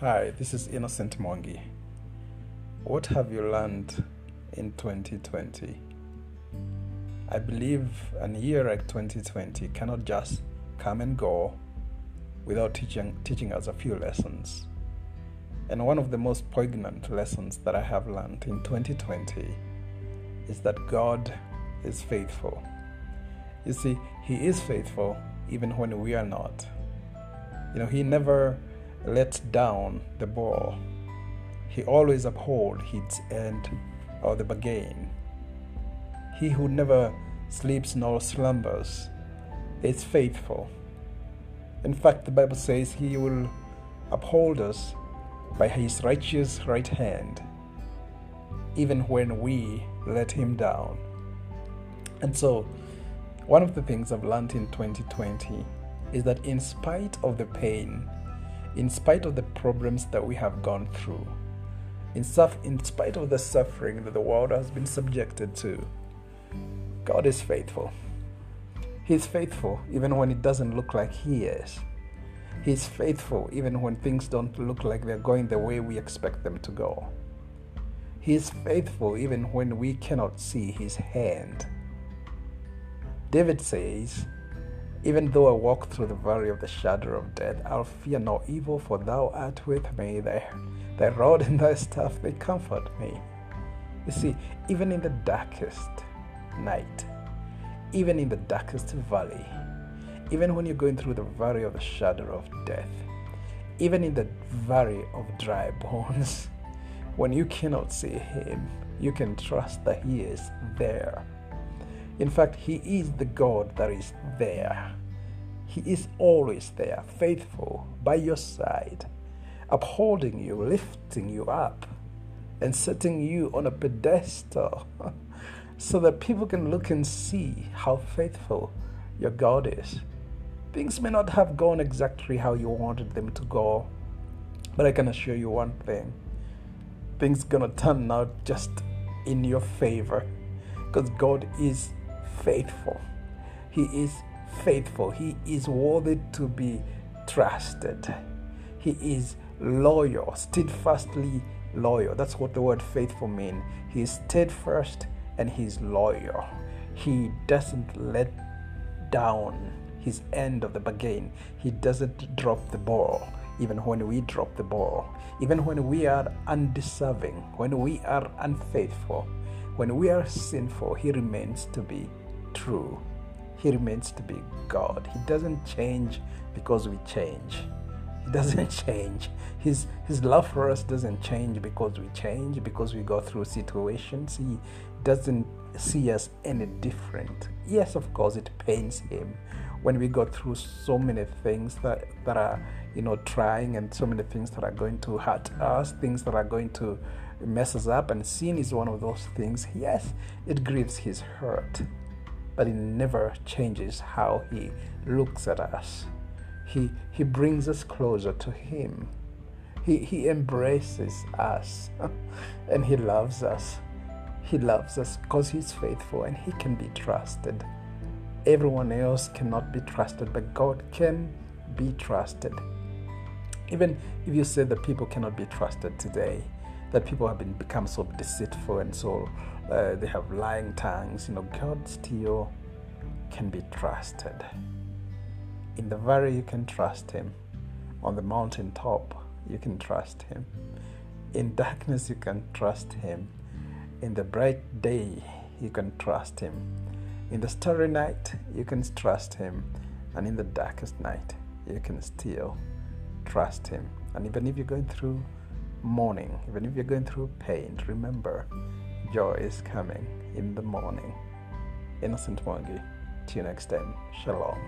Hi, this is Innocent Mwangi. What have you learned in 2020? I believe a year like 2020 cannot just come and go without teaching, teaching us a few lessons. And one of the most poignant lessons that I have learned in 2020 is that God is faithful. You see, He is faithful even when we are not. You know, He never lets down the ball. He always upholds his end of the bargain. He who never sleeps nor slumbers is faithful. In fact, the Bible says he will uphold us by his righteous right hand, even when we let him down. And so, one of the things I've learned in 2020 is that in spite of the pain, in spite of the problems that we have gone through, in, in spite of the suffering that the world has been subjected to, God is faithful. He's faithful even when it doesn't look like He is. He's faithful even when things don't look like they're going the way we expect them to go. He's faithful even when we cannot see His hand. David says, even though I walk through the valley of the shadow of death, I'll fear no evil, for thou art with me. Thy, thy rod and thy staff, they comfort me. You see, even in the darkest night, even in the darkest valley, even when you're going through the valley of the shadow of death, even in the valley of dry bones, when you cannot see Him, you can trust that He is there in fact, He is the God that is there. He is always there, faithful, by your side, upholding you, lifting you up, and setting you on a pedestal so that people can look and see how faithful your God is. Things may not have gone exactly how you wanted them to go, but I can assure you one thing things gonna turn out just in your favor because God is faithful. He is faithful. He is worthy to be trusted. He is loyal, steadfastly loyal. That's what the word faithful means. He is steadfast and he's loyal. He doesn't let down his end of the bargain. He doesn't drop the ball even when we drop the ball, even when we are undeserving, when we are unfaithful, when we are sinful, he remains to be true. He remains to be God. He doesn't change because we change. He doesn't change. His his love for us doesn't change because we change, because we go through situations. He doesn't see us any different. Yes, of course, it pains him when we go through so many things that, that are, you know, trying and so many things that are going to hurt us, things that are going to mess us up, and sin is one of those things. Yes, it grieves his heart but it never changes how he looks at us. He, he brings us closer to him. He, he embraces us and he loves us. He loves us because he's faithful and he can be trusted. Everyone else cannot be trusted, but God can be trusted. Even if you say that people cannot be trusted today, that people have been become so deceitful and so uh, they have lying tongues. You know, God still can be trusted. In the valley, you can trust Him. On the mountain top, you can trust Him. In darkness, you can trust Him. In the bright day, you can trust Him. In the starry night, you can trust Him. And in the darkest night, you can still trust Him. And even if you're going through mourning, even if you're going through pain, remember joy is coming in the morning. Innocent Mwangi. You next time. Shalom.